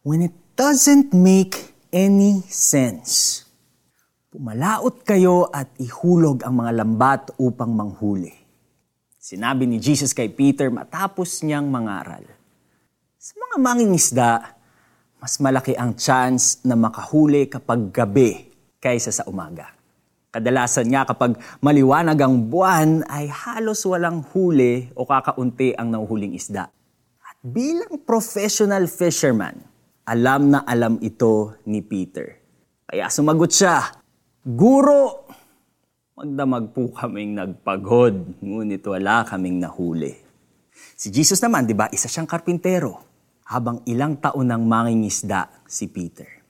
when it doesn't make any sense. Pumalaot kayo at ihulog ang mga lambat upang manghuli. Sinabi ni Jesus kay Peter matapos niyang mangaral. Sa mga mangingisda, mas malaki ang chance na makahuli kapag gabi kaysa sa umaga. Kadalasan nga kapag maliwanag ang buwan ay halos walang huli o kakaunti ang nahuhuling isda. At bilang professional fisherman, alam na alam ito ni Peter. Kaya sumagot siya, Guro, magdamag po kaming nagpagod, ngunit wala kaming nahuli. Si Jesus naman, di ba, isa siyang karpintero, habang ilang taon nang mangingisda si Peter.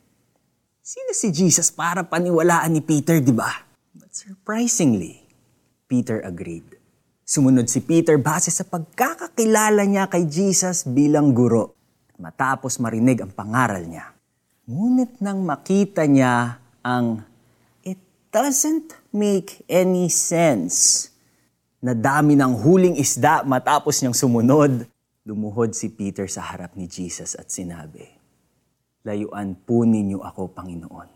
Sino si Jesus para paniwalaan ni Peter, di ba? But surprisingly, Peter agreed. Sumunod si Peter base sa pagkakakilala niya kay Jesus bilang guro matapos marinig ang pangaral niya. Ngunit nang makita niya ang doesn't make any sense. Na dami ng huling isda matapos niyang sumunod, lumuhod si Peter sa harap ni Jesus at sinabi, Layuan po ninyo ako, Panginoon,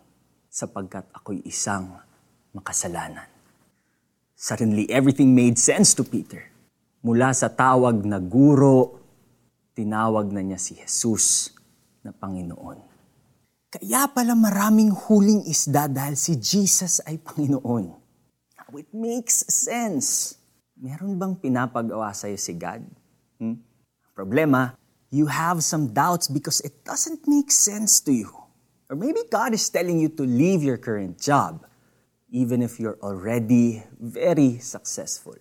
sapagkat ako'y isang makasalanan. Suddenly, everything made sense to Peter. Mula sa tawag na guro, tinawag na niya si Jesus na Panginoon. Kaya pala maraming huling isda dahil si Jesus ay Panginoon. Now it makes sense. Meron bang pinapagawa sa'yo si God? Hmm? Problema, you have some doubts because it doesn't make sense to you. Or maybe God is telling you to leave your current job, even if you're already very successful.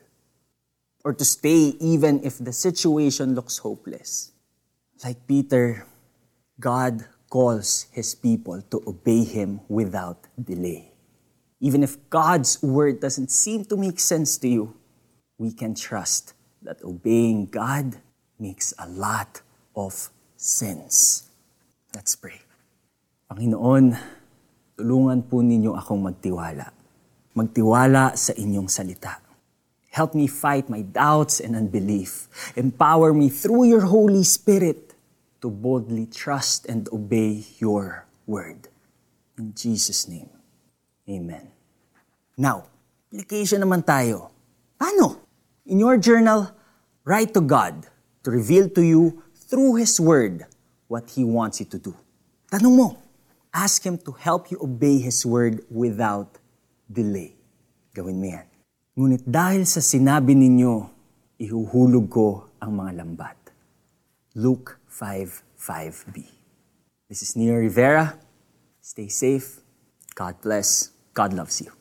Or to stay even if the situation looks hopeless. Like Peter, God calls his people to obey him without delay. Even if God's word doesn't seem to make sense to you, we can trust that obeying God makes a lot of sense. Let's pray. Panginoon, tulungan po ninyo akong magtiwala. Magtiwala sa inyong salita. Help me fight my doubts and unbelief. Empower me through your Holy Spirit to boldly trust and obey your word. In Jesus' name, amen. Now, application naman tayo. Paano? In your journal, write to God to reveal to you through His Word what He wants you to do. Tanong mo, ask Him to help you obey His Word without delay. Gawin mo yan. Ngunit dahil sa sinabi ninyo, ihuhulog ko ang mga lambat. Luke 5.5b. This is Neo Rivera. Stay safe. God bless. God loves you.